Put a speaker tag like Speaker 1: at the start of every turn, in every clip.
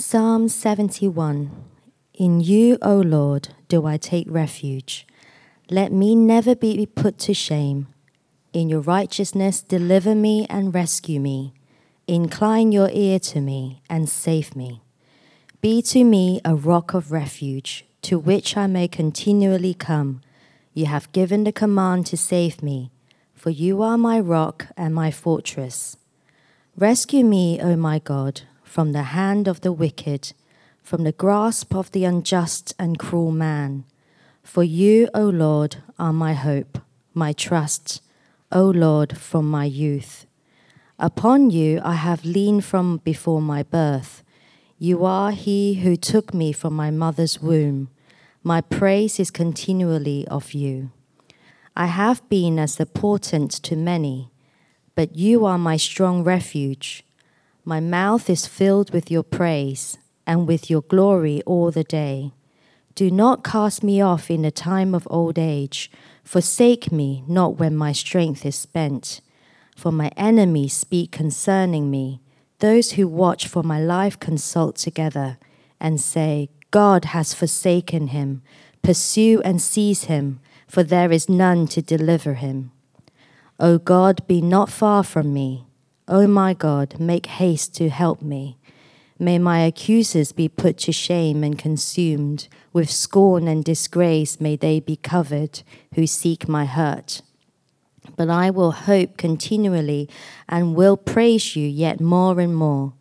Speaker 1: Psalm 71 In you, O Lord, do I take refuge. Let me never be put to shame. In your righteousness, deliver me and rescue me. Incline your ear to me and save me. Be to me a rock of refuge, to which I may continually come. You have given the command to save me, for you are my rock and my fortress. Rescue me, O my God from the hand of the wicked, from the grasp of the unjust and cruel man. For you, O Lord, are my hope, my trust, O Lord, from my youth. Upon you I have leaned from before my birth. You are he who took me from my mother's womb. My praise is continually of you. I have been as a portent to many, but you are my strong refuge my mouth is filled with your praise and with your glory all the day. Do not cast me off in the time of old age. Forsake me not when my strength is spent. For my enemies speak concerning me. Those who watch for my life consult together and say, God has forsaken him. Pursue and seize him, for there is none to deliver him. O God, be not far from me. O my God, make haste to help me. May my accusers be put to shame and consumed. With scorn and disgrace may they be covered who seek my hurt. But I will hope continually and will praise you yet more and more.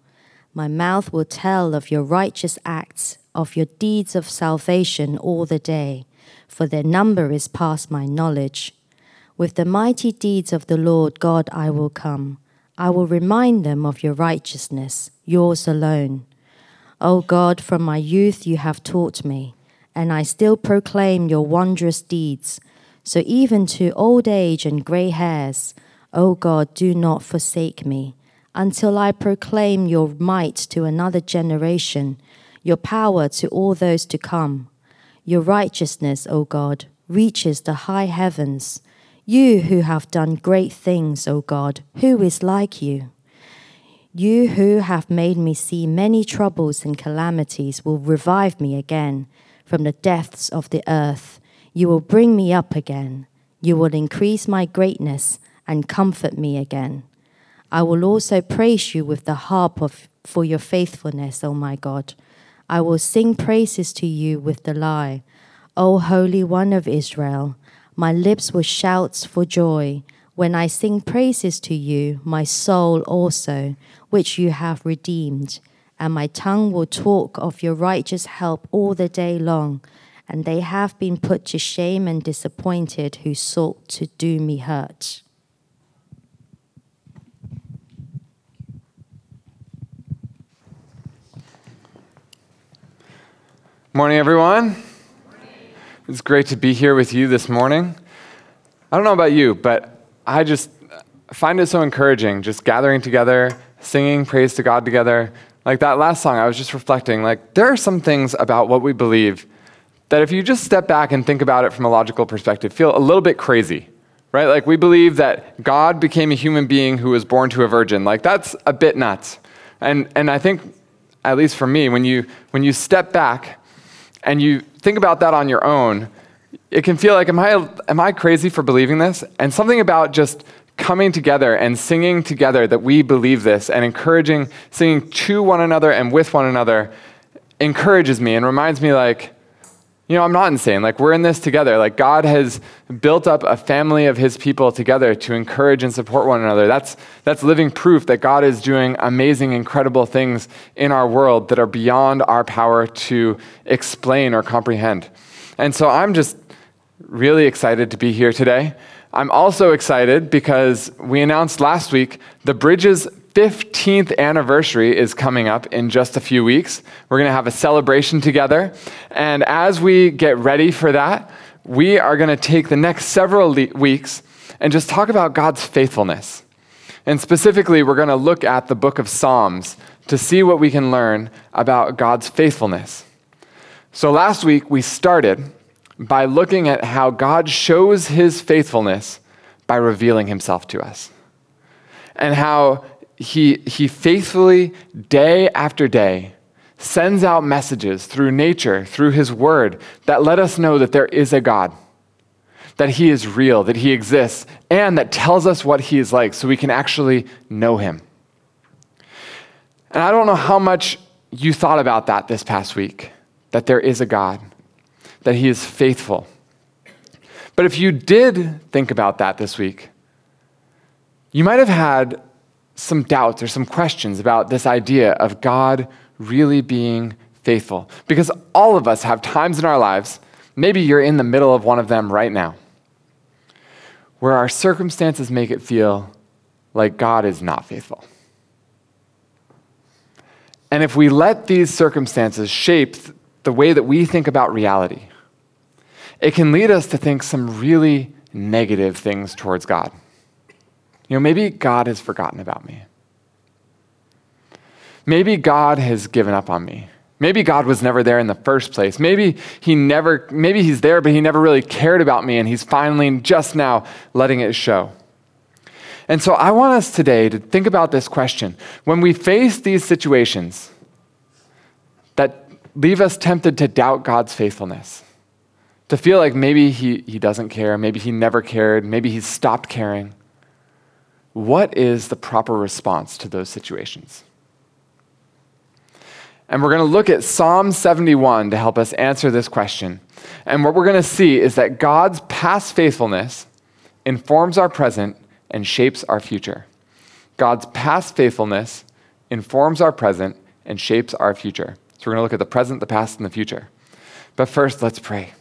Speaker 1: My mouth will tell of your righteous acts, of your deeds of salvation all the day, for their number is past my knowledge. With the mighty deeds of the Lord God I will come. I will remind them of your righteousness, yours alone. O God, from my youth you have taught me, and I still proclaim your wondrous deeds. So even to old age and grey hairs, O God, do not forsake me, until I proclaim your might to another generation, your power to all those to come. Your righteousness, O God, reaches the high heavens. You who have done great things, O God, who is like you? You who have made me see many troubles and calamities will revive me again from the depths of the earth. You will bring me up again. You will increase my greatness and comfort me again. I will also praise you with the harp of, for your faithfulness, O my God. I will sing praises to you with the lyre, O Holy One of Israel. My lips will shout for joy when I sing praises to you, my soul also, which you have redeemed. And my tongue will talk of your righteous help all the day long. And they have been put to shame and disappointed who sought to do me hurt.
Speaker 2: Morning, everyone. It's great to be here with you this morning. I don't know about you, but I just find it so encouraging just gathering together, singing praise to God together. Like that last song, I was just reflecting, like, there are some things about what we believe that if you just step back and think about it from a logical perspective, feel a little bit crazy, right? Like, we believe that God became a human being who was born to a virgin. Like, that's a bit nuts. And, and I think, at least for me, when you, when you step back and you think about that on your own, it can feel like, am I, am I crazy for believing this? And something about just coming together and singing together that we believe this and encouraging, singing to one another and with one another encourages me and reminds me, like, you know, I'm not insane. Like, we're in this together. Like, God has built up a family of his people together to encourage and support one another. That's, that's living proof that God is doing amazing, incredible things in our world that are beyond our power to explain or comprehend. And so I'm just really excited to be here today. I'm also excited because we announced last week the Bridges 15th anniversary is coming up in just a few weeks. We're going to have a celebration together. And as we get ready for that, we are going to take the next several le- weeks and just talk about God's faithfulness. And specifically, we're going to look at the book of Psalms to see what we can learn about God's faithfulness. So last week, we started by looking at how God shows his faithfulness by revealing himself to us. And how he, he faithfully, day after day, sends out messages through nature, through his word, that let us know that there is a God, that he is real, that he exists, and that tells us what he is like so we can actually know him. And I don't know how much you thought about that this past week that there is a God, that he is faithful. But if you did think about that this week, you might have had some doubts or some questions about this idea of God really being faithful. Because all of us have times in our lives, maybe you're in the middle of one of them right now, where our circumstances make it feel like God is not faithful. And if we let these circumstances shape the way that we think about reality, it can lead us to think some really negative things towards God. You know, maybe God has forgotten about me. Maybe God has given up on me. Maybe God was never there in the first place. Maybe he never maybe he's there but he never really cared about me and he's finally just now letting it show. And so I want us today to think about this question. When we face these situations that leave us tempted to doubt God's faithfulness, to feel like maybe he, he doesn't care, maybe he never cared, maybe he's stopped caring, what is the proper response to those situations? And we're going to look at Psalm 71 to help us answer this question. And what we're going to see is that God's past faithfulness informs our present and shapes our future. God's past faithfulness informs our present and shapes our future. So we're going to look at the present, the past, and the future. But first, let's pray.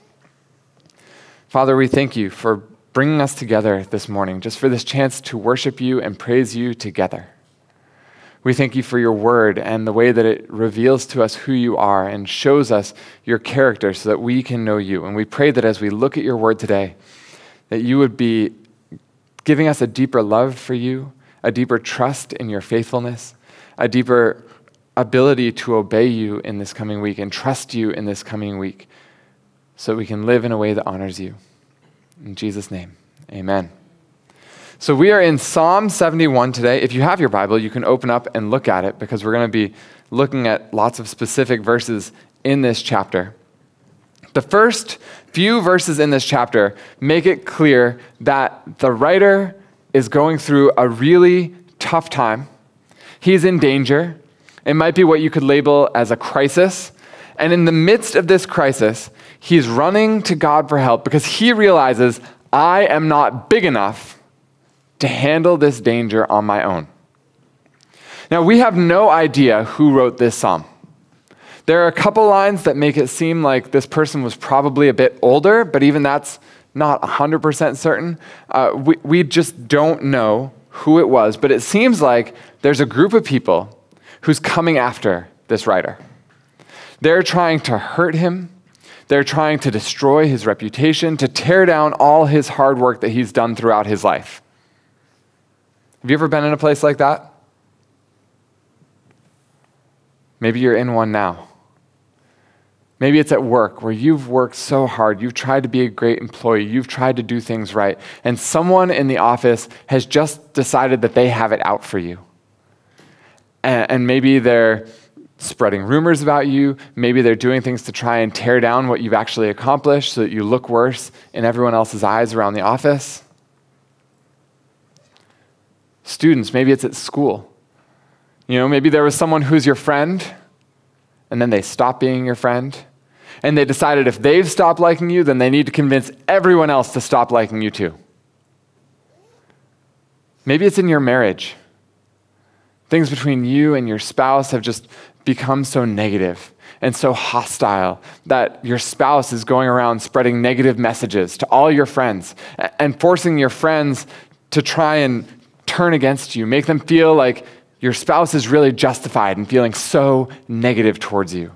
Speaker 2: Father, we thank you for bringing us together this morning, just for this chance to worship you and praise you together. We thank you for your word and the way that it reveals to us who you are and shows us your character so that we can know you. And we pray that as we look at your word today, that you would be giving us a deeper love for you, a deeper trust in your faithfulness, a deeper ability to obey you in this coming week and trust you in this coming week so that we can live in a way that honors you. In Jesus' name, amen. So we are in Psalm 71 today. If you have your Bible, you can open up and look at it because we're going to be looking at lots of specific verses in this chapter. The first few verses in this chapter make it clear that the writer is going through a really tough time. He's in danger. It might be what you could label as a crisis. And in the midst of this crisis, he's running to God for help because he realizes, I am not big enough to handle this danger on my own. Now, we have no idea who wrote this psalm. There are a couple lines that make it seem like this person was probably a bit older, but even that's not 100% certain. Uh, we, we just don't know who it was, but it seems like there's a group of people who's coming after this writer. They're trying to hurt him, they're trying to destroy his reputation, to tear down all his hard work that he's done throughout his life. Have you ever been in a place like that? Maybe you're in one now. Maybe it's at work where you've worked so hard, you've tried to be a great employee, you've tried to do things right, and someone in the office has just decided that they have it out for you. And, and maybe they're spreading rumors about you, maybe they're doing things to try and tear down what you've actually accomplished so that you look worse in everyone else's eyes around the office. Students, maybe it's at school. You know, maybe there was someone who's your friend, and then they stop being your friend. And they decided if they've stopped liking you, then they need to convince everyone else to stop liking you too. Maybe it's in your marriage. Things between you and your spouse have just become so negative and so hostile that your spouse is going around spreading negative messages to all your friends and forcing your friends to try and turn against you, make them feel like your spouse is really justified in feeling so negative towards you.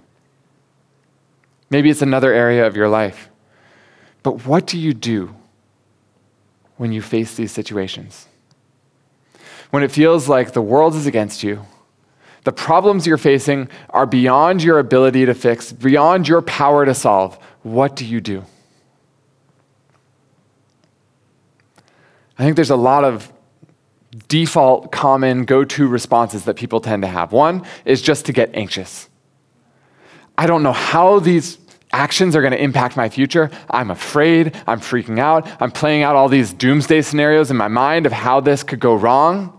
Speaker 2: Maybe it's another area of your life. But what do you do when you face these situations? When it feels like the world is against you, the problems you're facing are beyond your ability to fix, beyond your power to solve, what do you do? I think there's a lot of default, common, go to responses that people tend to have. One is just to get anxious. I don't know how these actions are going to impact my future. I'm afraid. I'm freaking out. I'm playing out all these doomsday scenarios in my mind of how this could go wrong.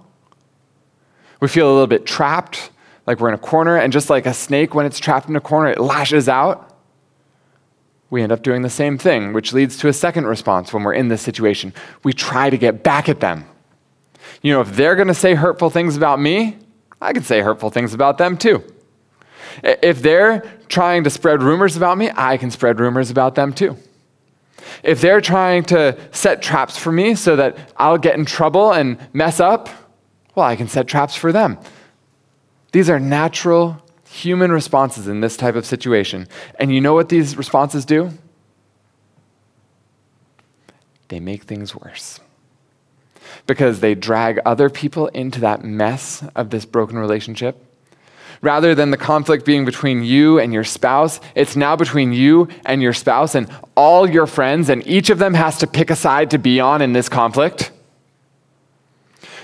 Speaker 2: We feel a little bit trapped, like we're in a corner, and just like a snake, when it's trapped in a corner, it lashes out. We end up doing the same thing, which leads to a second response when we're in this situation. We try to get back at them. You know, if they're going to say hurtful things about me, I can say hurtful things about them too. If they're trying to spread rumors about me, I can spread rumors about them too. If they're trying to set traps for me so that I'll get in trouble and mess up, well, I can set traps for them. These are natural human responses in this type of situation. And you know what these responses do? They make things worse. Because they drag other people into that mess of this broken relationship rather than the conflict being between you and your spouse, it's now between you and your spouse and all your friends, and each of them has to pick a side to be on in this conflict.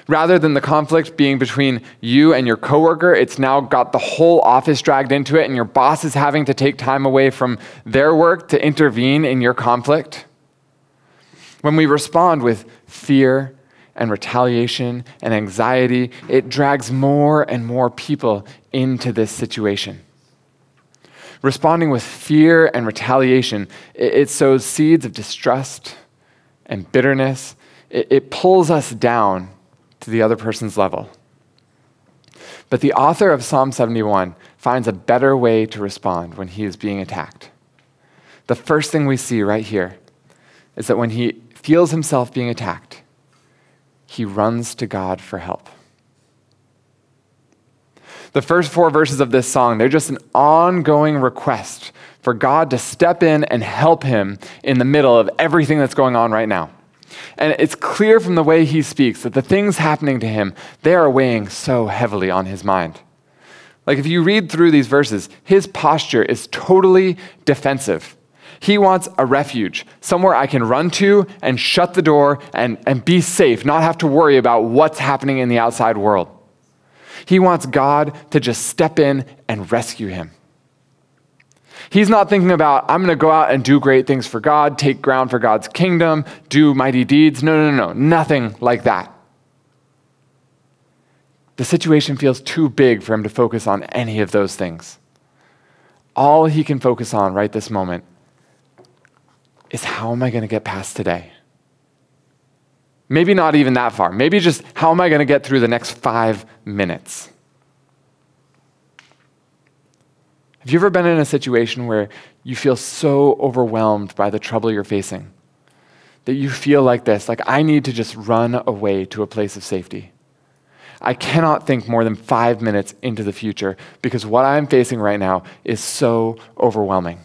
Speaker 2: Rather than the conflict being between you and your coworker, it's now got the whole office dragged into it, and your boss is having to take time away from their work to intervene in your conflict. When we respond with fear and retaliation and anxiety, it drags more and more people into this situation. Responding with fear and retaliation, it, sows seeds of distrust and bitterness. It, it pulls us down to the other person's level. But the author of Psalm 71 finds a better way to respond when he is being attacked. The first thing we see right here is that when he feels himself being attacked, he runs to God for help. The first four verses of this song, they're just an ongoing request for God to step in and help him in the middle of everything that's going on right now. And it's clear from the way he speaks that the things happening to him, they are weighing so heavily on his mind. Like if you read through these verses, his posture is totally defensive. He wants a refuge, somewhere I can run to and shut the door and, and be safe, not have to worry about what's happening in the outside world. He wants God to just step in and rescue him. He's not thinking about, I'm going to go out and do great things for God, take ground for God's kingdom, do mighty deeds. No, no, no, no. Nothing like that. The situation feels too big for him to focus on any of those things. All he can focus on right this moment is how am I going to get past today? Maybe not even that far. Maybe just how am I going to get through the next five minutes? Have you ever been in a situation where you feel so overwhelmed by the trouble you're facing that you feel like this, like I need to just run away to a place of safety? I cannot think more than five minutes into the future because what I'm facing right now is so overwhelming.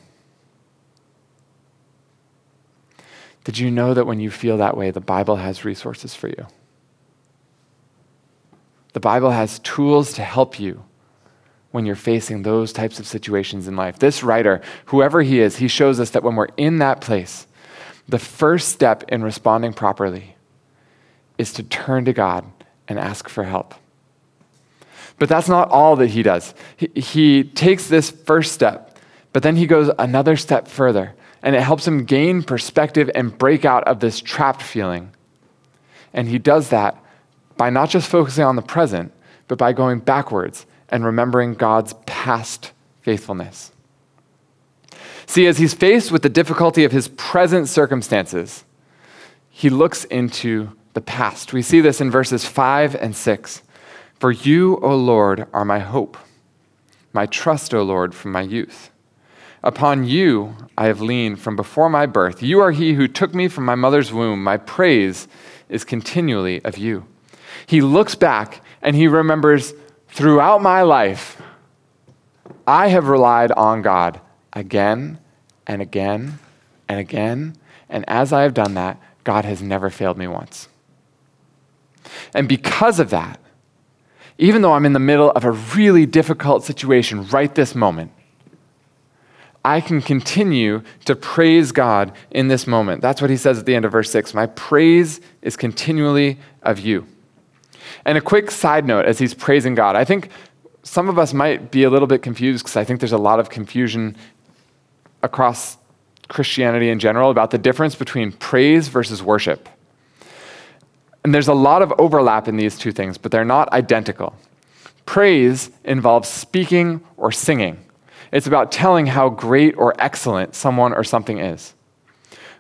Speaker 2: Did you know that when you feel that way, the Bible has resources for you? The Bible has tools to help you when you're facing those types of situations in life. This writer, whoever he is, he shows us that when we're in that place, the first step in responding properly is to turn to God and ask for help. But that's not all that he does. He, he takes this first step, but then he goes another step further and it helps him gain perspective and break out of this trapped feeling. And he does that by not just focusing on the present, but by going backwards and remembering God's past faithfulness. See, as he's faced with the difficulty of his present circumstances, he looks into the past. We see this in verses 5 and 6. For you, O Lord, are my hope, my trust, O Lord, from my youth. Upon you I have leaned from before my birth. You are he who took me from my mother's womb. My praise is continually of you. He looks back and he remembers throughout my life, I have relied on God again and again and again. And as I have done that, God has never failed me once. And because of that, even though I'm in the middle of a really difficult situation right this moment, I can continue to praise God in this moment. That's what he says at the end of verse 6. My praise is continually of you. And a quick side note as he's praising God, I think some of us might be a little bit confused because I think there's a lot of confusion across Christianity in general about the difference between praise versus worship. And there's a lot of overlap in these two things, but they're not identical. Praise involves speaking or singing. It's about telling how great or excellent someone or something is.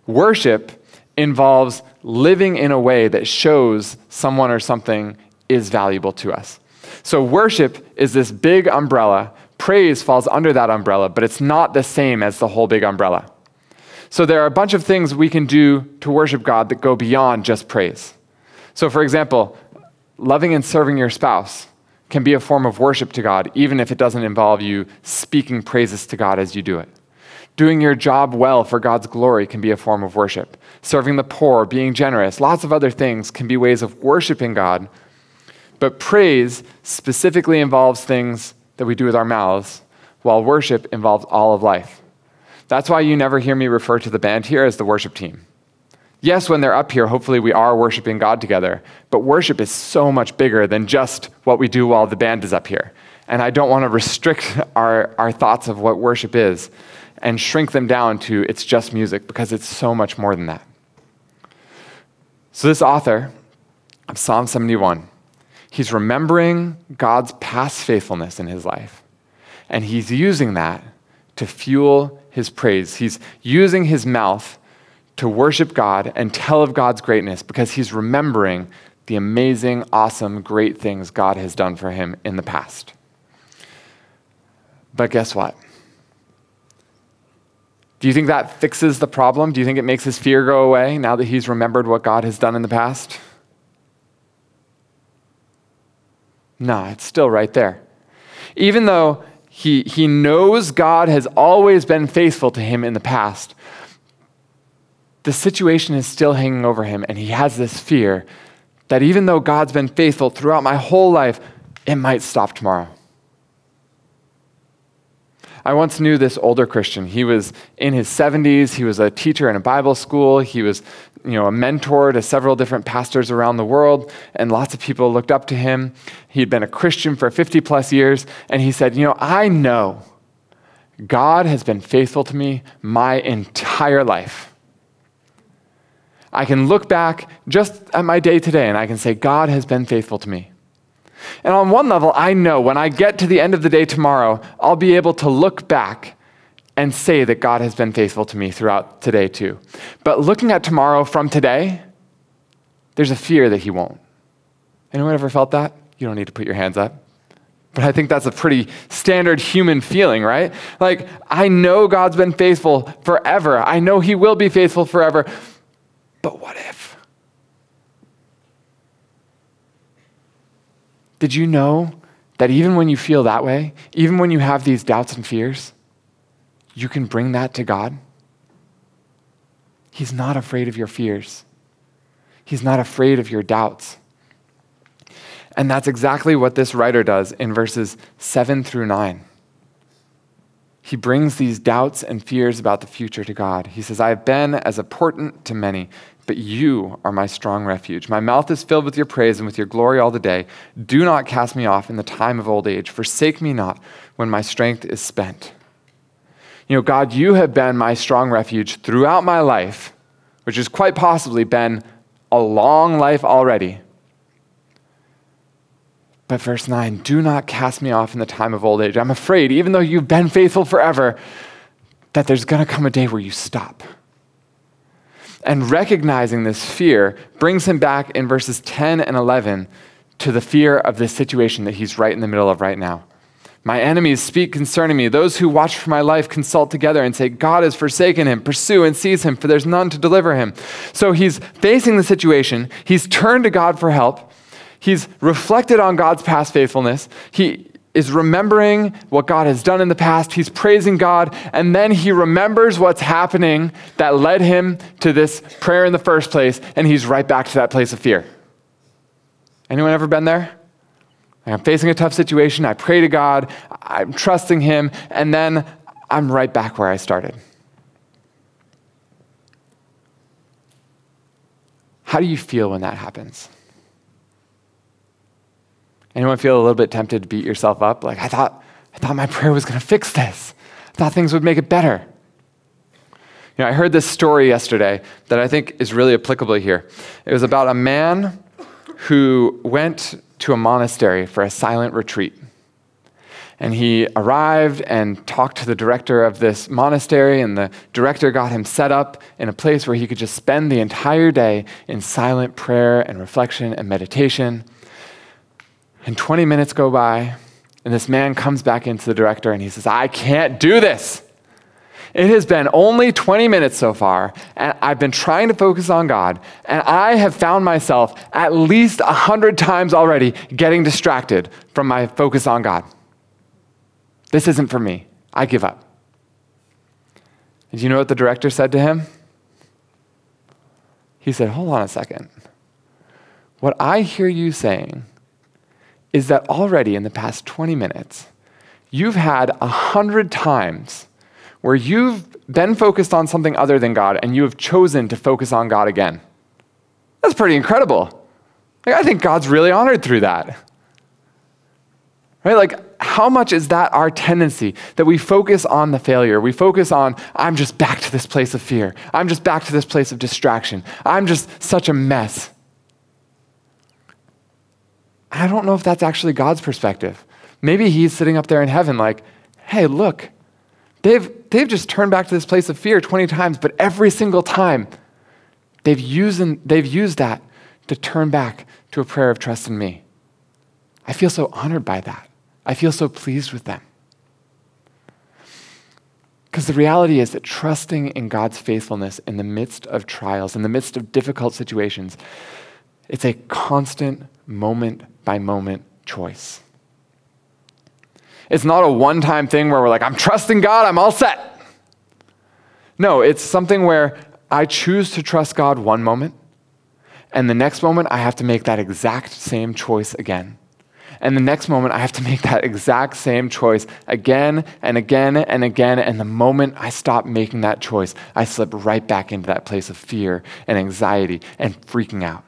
Speaker 2: Worship involves living in a way that shows someone or something is valuable to us. So, worship is this big umbrella. Praise falls under that umbrella, but it's not the same as the whole big umbrella. So, there are a bunch of things we can do to worship God that go beyond just praise. So, for example, loving and serving your spouse can be a form of worship to God, even if it doesn't involve you speaking praises to God as you do it. Doing your job well for God's glory can be a form of worship. Serving the poor, being generous, lots of other things can be ways of worshiping God. But praise specifically involves things that we do with our mouths, while worship involves all of life. That's why you never hear me refer to the band here as the worship team. Yes, when they're up here, hopefully we are worshiping God together, but worship is so much bigger than just what we do while the band is up here. And I don't want to restrict our, our thoughts of what worship is and shrink them down to it's just music because it's so much more than that. So, this author of Psalm 71, he's remembering God's past faithfulness in his life, and he's using that to fuel his praise. He's using his mouth to worship God and tell of God's greatness because he's remembering the amazing, awesome, great things God has done for him in the past. But guess what? Do you think that fixes the problem? Do you think it makes his fear go away now that he's remembered what God has done in the past? No, it's still right there. Even though he, he knows God has always been faithful to him in the past, the situation is still hanging over him, and he has this fear that even though God's been faithful throughout my whole life, it might stop tomorrow. I once knew this older Christian. He was in his 70s. He was a teacher in a Bible school. He was, you know, a mentor to several different pastors around the world, and lots of people looked up to him. He had been a Christian for 50 plus years, and he said, "You know, I know God has been faithful to me my entire life." I can look back just at my day today and I can say, God has been faithful to me. And on one level, I know when I get to the end of the day tomorrow, I'll be able to look back and say that God has been faithful to me throughout today too. But looking at tomorrow from today, there's a fear that He won't. Anyone ever felt that? You don't need to put your hands up. But I think that's a pretty standard human feeling, right? Like, I know God's been faithful forever. I know He will be faithful forever. But what if? Did you know that even when you feel that way, even when you have these doubts and fears, you can bring that to God? He's not afraid of your fears. He's not afraid of your doubts. And that's exactly what this writer does in verses 7 through 9. He brings these doubts and fears about the future to God. He says, I have been as a portent to many, but you are my strong refuge. My mouth is filled with your praise and with your glory all the day. Do not cast me off in the time of old age. Forsake me not when my strength is spent. You know, God, you have been my strong refuge throughout my life, which has quite possibly been a long life already. But verse 9, do not cast me off in the time of old age. I'm afraid, even though you've been faithful forever, that there's going to come a day where you stop and recognizing this fear brings him back in verses 10 and 11 to the fear of this situation that he's right in the middle of right now. My enemies speak concerning me. Those who watch for my life consult together and say, God has forsaken him. Pursue and seize him, for there's none to deliver him. So he's facing the situation. He's turned to God for help. He's reflected on God's past faithfulness. He, is remembering what God has done in the past. He's praising God, and then he remembers what's happening that led him to this prayer in the first place, and he's right back to that place of fear. Anyone ever been there? I'm facing a tough situation. I pray to God, I'm trusting Him, and then I'm right back where I started. How do you feel when that happens? Anyone feel a little bit tempted to beat yourself up? Like, I thought, I thought my prayer was going to fix this. I thought things would make it better. You know, I heard this story yesterday that I think is really applicable here. It was about a man who went to a monastery for a silent retreat. And he arrived and talked to the director of this monastery, and the director got him set up in a place where he could just spend the entire day in silent prayer and reflection and meditation. And 20 minutes go by, and this man comes back into the director and he says, I can't do this. It has been only 20 minutes so far, and I've been trying to focus on God, and I have found myself at least 100 times already getting distracted from my focus on God. This isn't for me. I give up. And you know what the director said to him? He said, Hold on a second. What I hear you saying is that already in the past 20 minutes, you've had a hundred times where you've been focused on something other than God and you have chosen to focus on God again. That's pretty incredible. Like, I think God's really honored through that. Right? Like, how much is that our tendency that we focus on the failure? We focus on, I'm just back to this place of fear. I'm just back to this place of distraction. I'm just such a mess. I don't know if that's actually God's perspective. Maybe He's sitting up there in heaven, like, hey, look, They've, they've just turned back to this place of fear 20 times, but every single time they've used, they've used that to turn back to a prayer of trust in me. I feel so honored by that. I feel so pleased with them. Because the reality is that trusting in God's faithfulness in the midst of trials, in the midst of difficult situations, it's a constant moment by moment choice. It's not a one time thing where we're like, I'm trusting God, I'm all set. No, it's something where I choose to trust God one moment, and the next moment I have to make that exact same choice again. And the next moment I have to make that exact same choice again and again and again. And the moment I stop making that choice, I slip right back into that place of fear and anxiety and freaking out.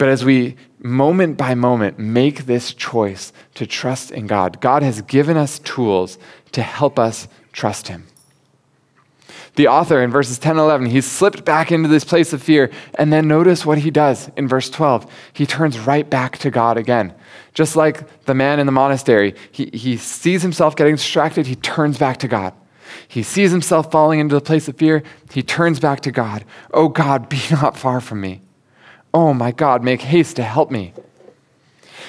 Speaker 2: But as we moment by moment make this choice to trust in God, God has given us tools to help us trust Him. The author in verses 10 and 11, he's slipped back into this place of fear. And then notice what he does in verse 12. He turns right back to God again. Just like the man in the monastery, he, he sees himself getting distracted, he turns back to God. He sees himself falling into the place of fear, he turns back to God. Oh God, be not far from me. Oh my God, make haste to help me.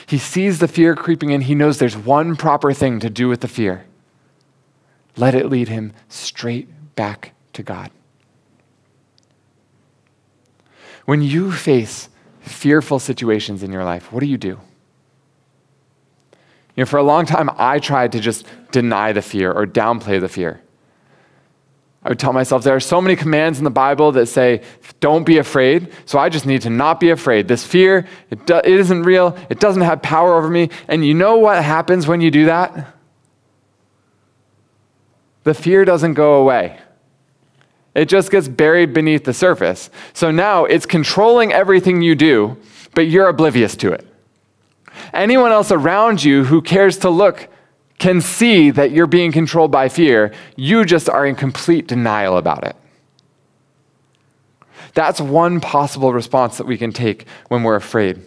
Speaker 2: He sees the fear creeping in. He knows there's one proper thing to do with the fear. Let it lead him straight back to God. When you face fearful situations in your life, what do you do? You know, for a long time, I tried to just deny the fear or downplay the fear. I would tell myself there are so many commands in the Bible that say, don't be afraid. So I just need to not be afraid. This fear, it, do, it isn't real. It doesn't have power over me. And you know what happens when you do that? The fear doesn't go away. It just gets buried beneath the surface. So now it's controlling everything you do, but you're oblivious to it. Anyone else around you who cares to look can see that you're being controlled by fear, you just are in complete denial about it. That's one possible response that we can take when we're afraid.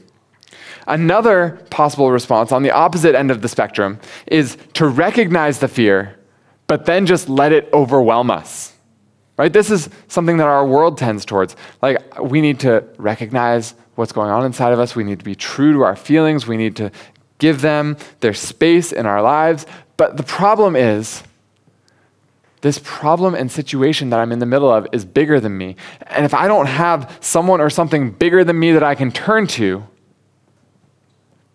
Speaker 2: Another possible response on the opposite end of the spectrum is to recognize the fear, but then just let it overwhelm us. Right? This is something that our world tends towards. Like, we need to recognize what's going on inside of us. We need to be true to our feelings. We need to give them their space in our lives. But the problem is, this problem and situation that I'm in the middle of is bigger than me. And if I don't have someone or something bigger than me that I can turn to,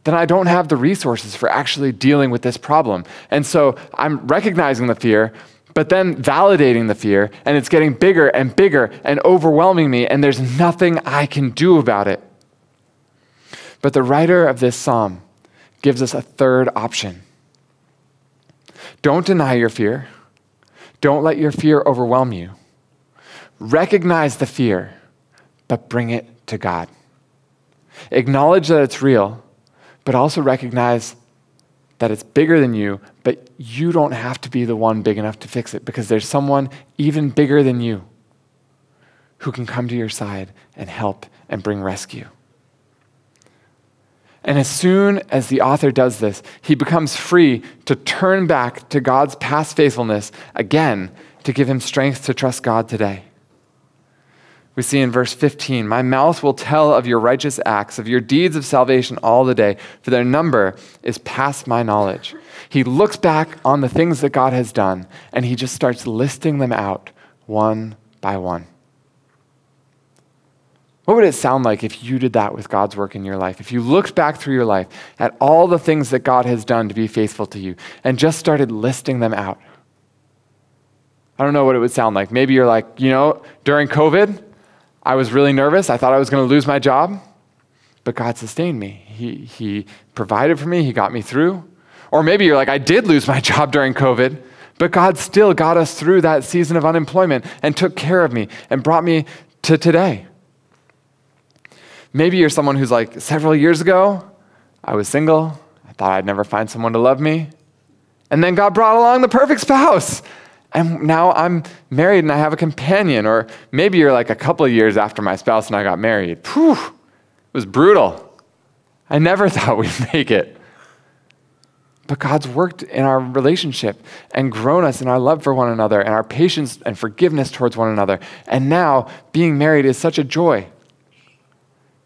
Speaker 2: then I don't have the resources for actually dealing with this problem. And so I'm recognizing the fear, but then validating the fear, and it's getting bigger and bigger and overwhelming me, and there's nothing I can do about it. But the writer of this psalm gives us a third option. Don't deny your fear. Don't let your fear overwhelm you. Recognize the fear, but bring it to God. Acknowledge that it's real, but also recognize that it's bigger than you, but you don't have to be the one big enough to fix it because there's someone even bigger than you who can come to your side and help and bring rescue. And as soon as the author does this, he becomes free to turn back to God's past faithfulness again to give him strength to trust God today. We see in verse 15, My mouth will tell of your righteous acts, of your deeds of salvation all the day, for their number is past my knowledge. He looks back on the things that God has done, and he just starts listing them out one by one. What would it sound like if you did that with God's work in your life? If you looked back through your life at all the things that God has done to be faithful to you and just started listing them out? I don't know what it would sound like. Maybe you're like, you know, during COVID, I was really nervous. I thought I was going to lose my job, but God sustained me. He, he provided for me, He got me through. Or maybe you're like, I did lose my job during COVID, but God still got us through that season of unemployment and took care of me and brought me to today. Maybe you're someone who's like, several years ago, I was single. I thought I'd never find someone to love me. And then God brought along the perfect spouse. And now I'm married and I have a companion. Or maybe you're like a couple of years after my spouse and I got married. Phew, it was brutal. I never thought we'd make it. But God's worked in our relationship and grown us in our love for one another and our patience and forgiveness towards one another. And now being married is such a joy.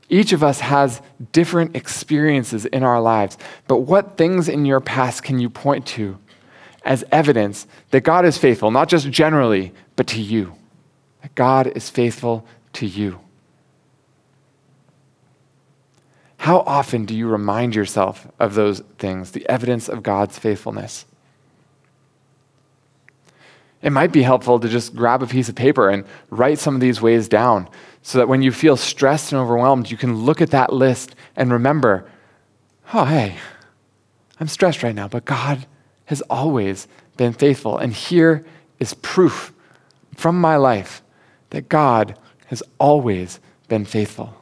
Speaker 2: Each of us has different experiences in our lives, but what things in your past can you point to as evidence that God is faithful, not just generally, but to you? That God is faithful to you. How often do you remind yourself of those things, the evidence of God's faithfulness? It might be helpful to just grab a piece of paper and write some of these ways down so that when you feel stressed and overwhelmed, you can look at that list and remember, oh, hey, I'm stressed right now, but God has always been faithful. And here is proof from my life that God has always been faithful.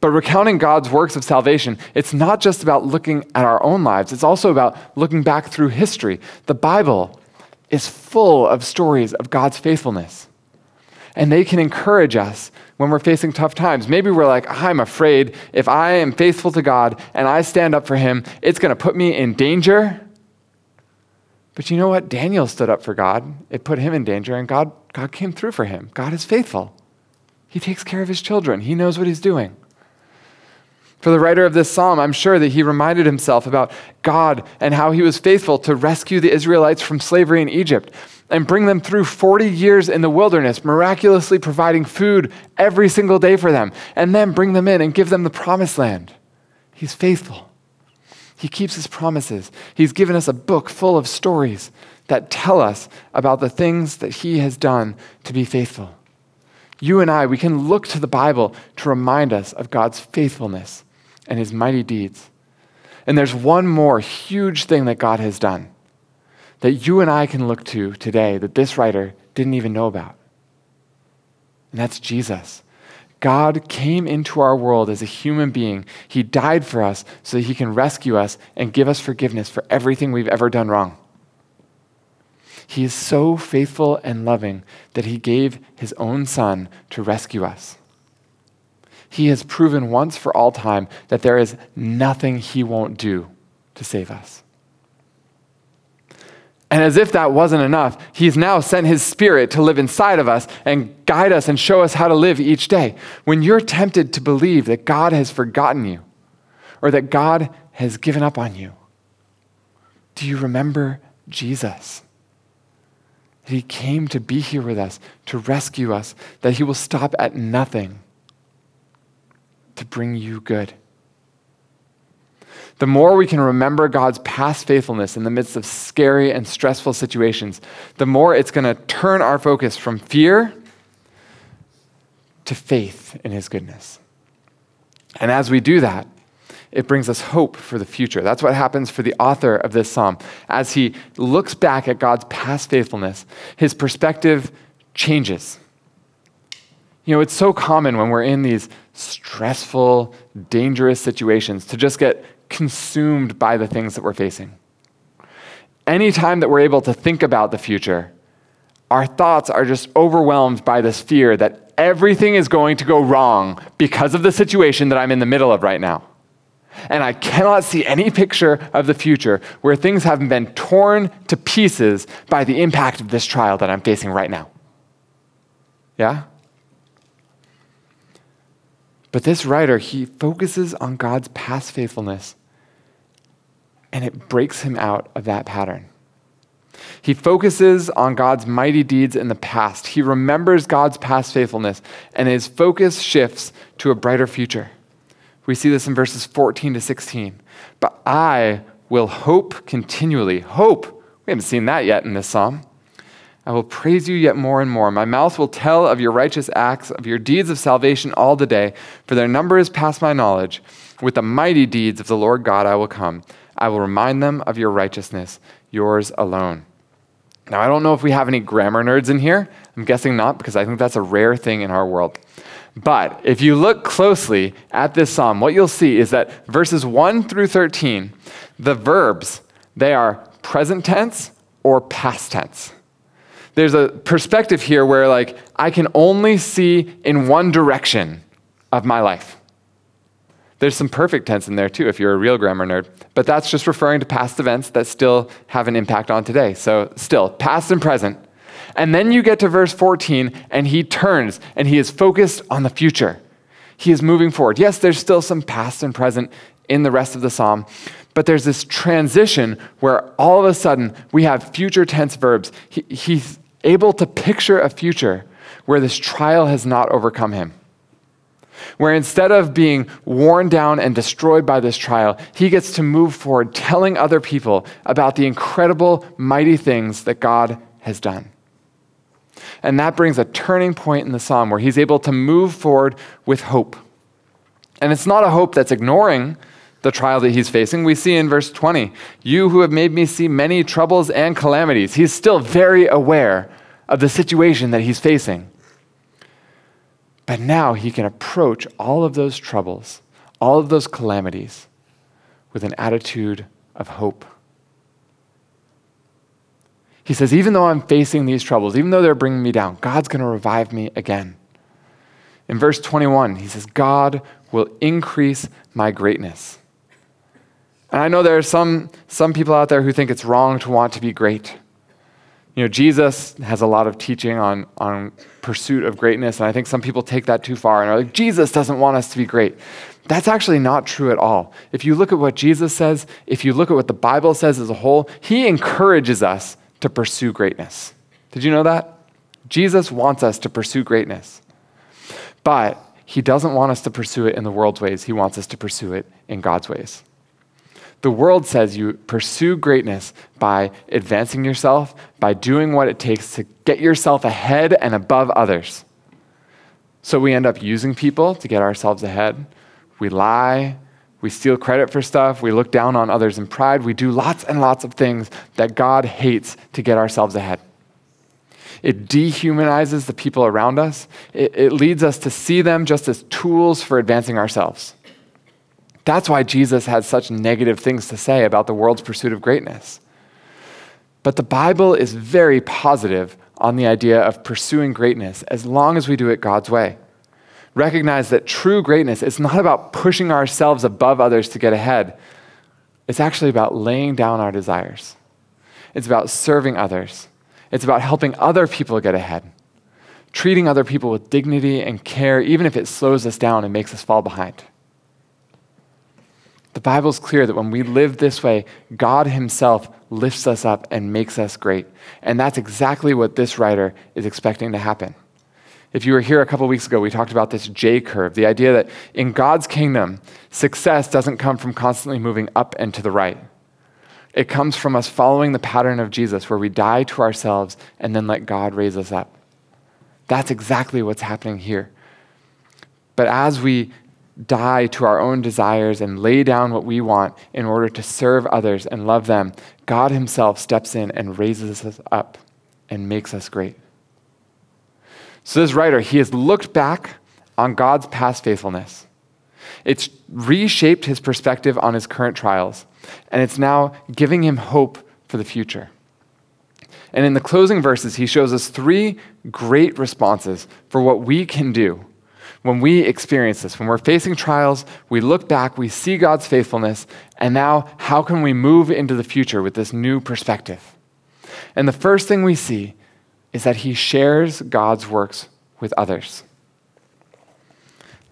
Speaker 2: But recounting God's works of salvation, it's not just about looking at our own lives, it's also about looking back through history. The Bible is full of stories of God's faithfulness and they can encourage us when we're facing tough times. Maybe we're like, I'm afraid if I am faithful to God and I stand up for Him, it's going to put me in danger. But you know what? Daniel stood up for God. It put him in danger, and God, God came through for him. God is faithful. He takes care of his children, He knows what He's doing. For the writer of this psalm, I'm sure that he reminded himself about God and how he was faithful to rescue the Israelites from slavery in Egypt and bring them through 40 years in the wilderness, miraculously providing food every single day for them, and then bring them in and give them the promised land. He's faithful. He keeps his promises. He's given us a book full of stories that tell us about the things that he has done to be faithful. You and I, we can look to the Bible to remind us of God's faithfulness and his mighty deeds. And there's one more huge thing that God has done that you and I can look to today that this writer didn't even know about. And that's Jesus. God came into our world as a human being. He died for us so that he can rescue us and give us forgiveness for everything we've ever done wrong. He is so faithful and loving that he gave his own son to rescue us. He has proven once for all time that there is nothing he won't do to save us. And as if that wasn't enough, he's now sent his spirit to live inside of us and guide us and show us how to live each day. When you're tempted to believe that God has forgotten you or that God has given up on you, do you remember Jesus? That he came to be here with us, to rescue us, that he will stop at nothing to bring you good. The more we can remember God's past faithfulness in the midst of scary and stressful situations, the more it's going to turn our focus from fear to faith in His goodness. And as we do that, it brings us hope for the future. That's what happens for the author of this psalm. As he looks back at God's past faithfulness, his perspective changes. You know, it's so common when we're in these stressful, dangerous situations to just get consumed by the things that we're facing. Anytime that we're able to think about the future, our thoughts are just overwhelmed by this fear that everything is going to go wrong because of the situation that I'm in the middle of right now. And I cannot see any picture of the future where things haven't been torn to pieces by the impact of this trial that I'm facing right now. Yeah? But this writer, he focuses on God's past faithfulness, and it breaks him out of that pattern. He focuses on God's mighty deeds in the past. He remembers God's past faithfulness, and his focus shifts to a brighter future. We see this in verses 14 to 16. But I will hope continually. Hope. We haven't seen that yet in this psalm. I will praise you yet more and more. My mouth will tell of your righteous acts, of your deeds of salvation all the day, for their number is past my knowledge. With the mighty deeds of the Lord God I will come. I will remind them of your righteousness, yours alone. Now, I don't know if we have any grammar nerds in here. I'm guessing not, because I think that's a rare thing in our world. But if you look closely at this psalm, what you'll see is that verses 1 through 13, the verbs, they are present tense or past tense. There's a perspective here where like I can only see in one direction of my life. There's some perfect tense in there too if you're a real grammar nerd, but that's just referring to past events that still have an impact on today. So still past and present and then you get to verse 14, and he turns and he is focused on the future. He is moving forward. Yes, there's still some past and present in the rest of the psalm, but there's this transition where all of a sudden we have future tense verbs. He, he's able to picture a future where this trial has not overcome him. Where instead of being worn down and destroyed by this trial, he gets to move forward telling other people about the incredible, mighty things that God has done. And that brings a turning point in the psalm where he's able to move forward with hope. And it's not a hope that's ignoring the trial that he's facing. We see in verse 20, You who have made me see many troubles and calamities. He's still very aware of the situation that he's facing. But now he can approach all of those troubles, all of those calamities, with an attitude of hope. He says, even though I'm facing these troubles, even though they're bringing me down, God's going to revive me again. In verse 21, he says, God will increase my greatness. And I know there are some, some people out there who think it's wrong to want to be great. You know, Jesus has a lot of teaching on, on pursuit of greatness, and I think some people take that too far and are like, Jesus doesn't want us to be great. That's actually not true at all. If you look at what Jesus says, if you look at what the Bible says as a whole, he encourages us to pursue greatness. Did you know that? Jesus wants us to pursue greatness. But he doesn't want us to pursue it in the world's ways. He wants us to pursue it in God's ways. The world says you pursue greatness by advancing yourself, by doing what it takes to get yourself ahead and above others. So we end up using people to get ourselves ahead. We lie, we steal credit for stuff. We look down on others in pride. We do lots and lots of things that God hates to get ourselves ahead. It dehumanizes the people around us. It, it, leads us to see them just as tools for advancing ourselves. That's why Jesus had such negative things to say about the world's pursuit of greatness. But the Bible is very positive on the idea of pursuing greatness as long as we do it God's way recognize that true greatness is not about pushing ourselves above others to get ahead. It's actually about laying down our desires. It's about serving others. It's about helping other people get ahead, treating other people with dignity and care, even if it slows us down and makes us fall behind. The Bible's clear that when we live this way, God Himself lifts us up and makes us great. And that's exactly what this writer is expecting to happen. If you were here a couple weeks ago, we talked about this J curve the idea that in God's kingdom, success doesn't come from constantly moving up and to the right. It comes from us following the pattern of Jesus, where we die to ourselves and then let God raise us up. That's exactly what's happening here. But as we die to our own desires and lay down what we want in order to serve others and love them, God Himself steps in and raises us up and makes us great. So, this writer, he has looked back on God's past faithfulness. It's reshaped his perspective on his current trials, and it's now giving him hope for the future. And in the closing verses, he shows us three great responses for what we can do when we experience this. When we're facing trials, we look back, we see God's faithfulness, and now how can we move into the future with this new perspective? And the first thing we see is that he shares God's works with others.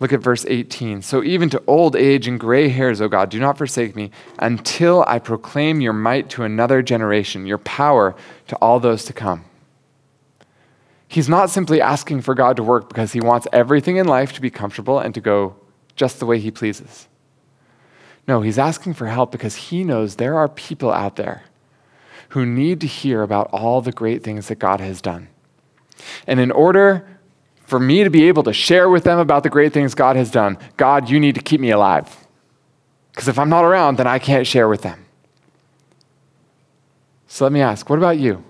Speaker 2: Look at verse 18. So even to old age and gray hairs, O God, do not forsake me until I proclaim your might to another generation, your power to all those to come. He's not simply asking for God to work because he wants everything in life to be comfortable and to go just the way he pleases. No, he's asking for help because he knows there are people out there who need to hear about all the great things that God has done. And in order for me to be able to share with them about the great things God has done, God, you need to keep me alive. Because if I'm not around, then I can't share with them. So let me ask what about you?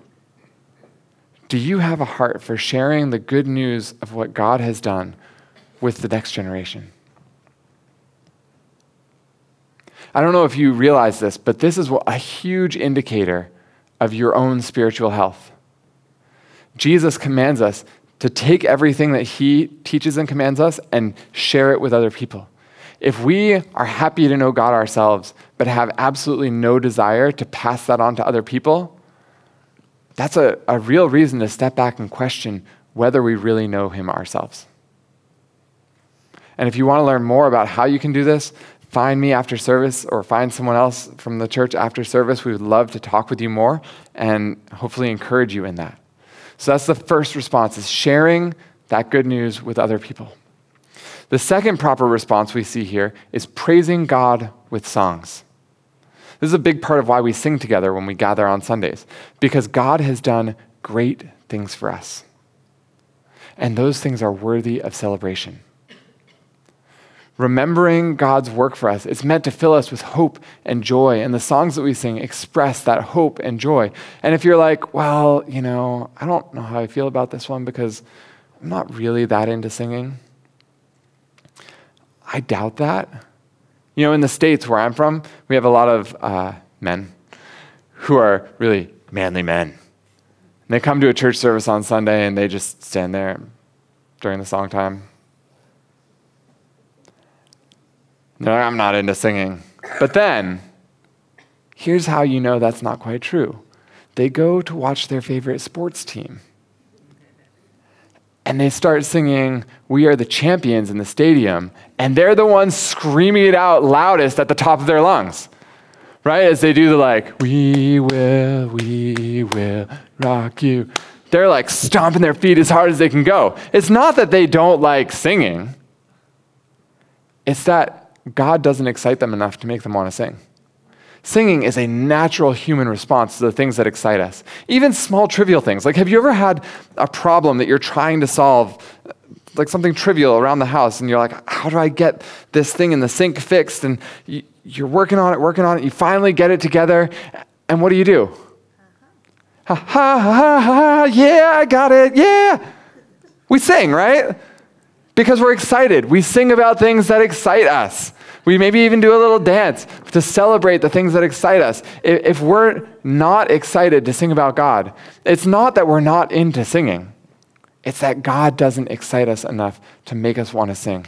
Speaker 2: Do you have a heart for sharing the good news of what God has done with the next generation? I don't know if you realize this, but this is a huge indicator of your own spiritual health. Jesus commands us to take everything that he teaches and commands us and share it with other people. If we are happy to know God ourselves, but have absolutely no desire to pass that on to other people, that's a, a real reason to step back and question whether we really know Him ourselves. And if you want to learn more about how you can do this, find me after service or find someone else from the church after service. We would love to talk with you more and hopefully encourage you in that. So that's the first response is sharing that good news with other people. The second proper response we see here is praising God with songs. This is a big part of why we sing together when we gather on Sundays, because God has done great things for us. And those things are worthy of celebration. Remembering God's work for us, it's meant to fill us with hope and joy. And the songs that we sing express that hope and joy. And if you're like, well, you know, I don't know how I feel about this one because I'm not really that into singing, I doubt that. You know, in the States where I'm from, we have a lot of uh, men who are really manly men. And they come to a church service on Sunday and they just stand there during the song time. No, I'm not into singing. But then, here's how you know that's not quite true they go to watch their favorite sports team and they start singing, We are the champions in the stadium. And they're the ones screaming it out loudest at the top of their lungs, right? As they do the like, We will, we will rock you. They're like stomping their feet as hard as they can go. It's not that they don't like singing, it's that God doesn't excite them enough to make them want to sing. Singing is a natural human response to the things that excite us. Even small, trivial things. Like, have you ever had a problem that you're trying to solve, like something trivial around the house, and you're like, how do I get this thing in the sink fixed? And you're working on it, working on it, you finally get it together, and what do you do? Ha ha ha ha, ha yeah, I got it, yeah. We sing, right? Because we're excited. We sing about things that excite us. We maybe even do a little dance to celebrate the things that excite us. If we're not excited to sing about God, it's not that we're not into singing, it's that God doesn't excite us enough to make us want to sing,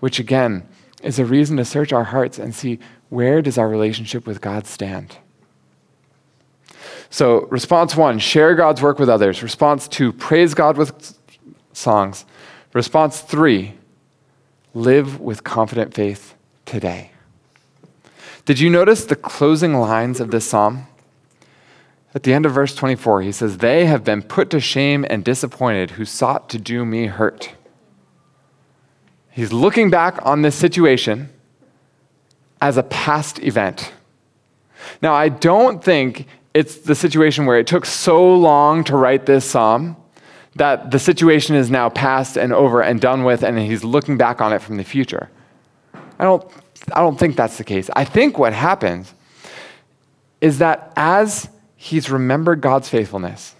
Speaker 2: which again is a reason to search our hearts and see where does our relationship with God stand. So, response one, share God's work with others. Response two, praise God with songs. Response three, live with confident faith today. Did you notice the closing lines of this psalm? At the end of verse 24, he says, They have been put to shame and disappointed who sought to do me hurt. He's looking back on this situation as a past event. Now, I don't think it's the situation where it took so long to write this psalm that the situation is now past and over and done with, and he's looking back on it from the future. I don't, I don't think that's the case. I think what happens is that as he's remembered God's faithfulness,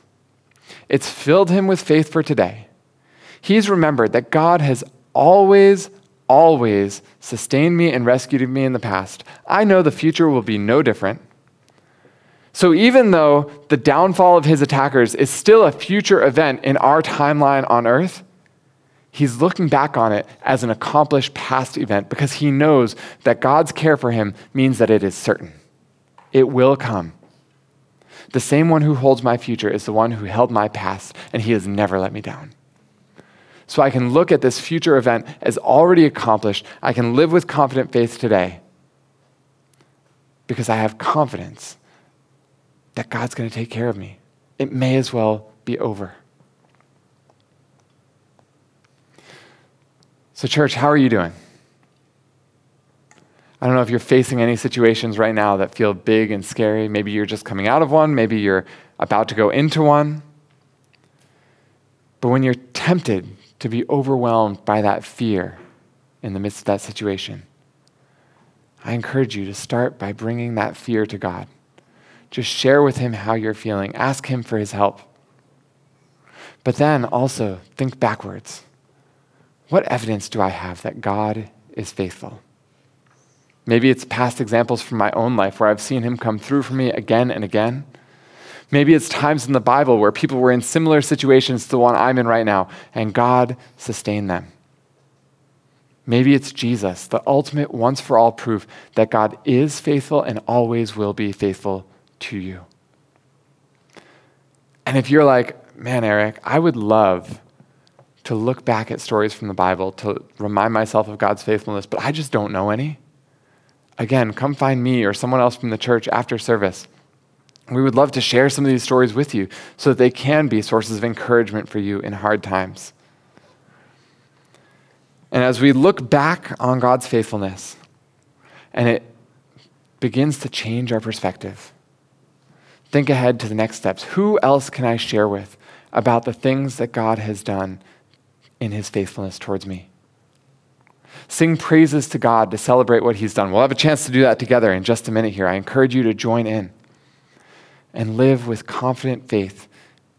Speaker 2: it's filled him with faith for today. He's remembered that God has always, always sustained me and rescued me in the past. I know the future will be no different. So even though the downfall of his attackers is still a future event in our timeline on earth, he's looking back on it as an accomplished past event because he knows that God's care for him means that it is certain. It will come. The same one who holds my future is the one who held my past, and he has never let me down. So I can look at this future event as already accomplished. I can live with confident faith today because I have confidence that God's going to take care of me. It may as well be over. So, church, how are you doing? I don't know if you're facing any situations right now that feel big and scary. Maybe you're just coming out of one, maybe you're about to go into one. But when you're tempted to be overwhelmed by that fear in the midst of that situation, I encourage you to start by bringing that fear to God. Just share with Him how you're feeling, ask Him for His help. But then also think backwards. What evidence do I have that God is faithful? Maybe it's past examples from my own life where I've seen him come through for me again and again. Maybe it's times in the Bible where people were in similar situations to the one I'm in right now, and God sustained them. Maybe it's Jesus, the ultimate once for all proof that God is faithful and always will be faithful to you. And if you're like, man, Eric, I would love to look back at stories from the Bible to remind myself of God's faithfulness, but I just don't know any. Again, come find me or someone else from the church after service. We would love to share some of these stories with you so that they can be sources of encouragement for you in hard times. And as we look back on God's faithfulness, and it begins to change our perspective, think ahead to the next steps. Who else can I share with about the things that God has done in his faithfulness towards me? Sing praises to God to celebrate what He's done. We'll have a chance to do that together in just a minute here. I encourage you to join in and live with confident faith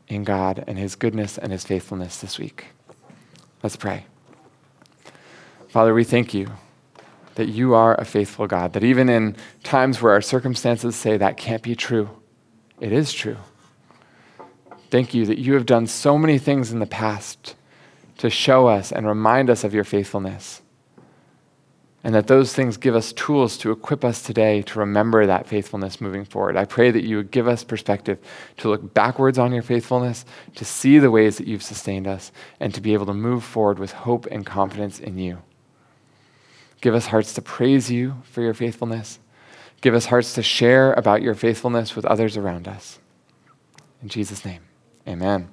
Speaker 2: in God and His goodness and His faithfulness this week. Let's pray. Father, we thank you that you are a faithful God, that even in times where our circumstances say that can't be true, it is true. Thank you that you have done so many things in the past to show us and remind us of your faithfulness and that those things give us tools to equip us today to remember that faithfulness moving forward. I pray that you would give us perspective to look backwards on your faithfulness, to see the ways that you've sustained us, and to be able to move forward with hope and confidence in you. Give us hearts to praise you for your faithfulness. Give us hearts to share about your faithfulness with others around us. In Jesus' name, amen.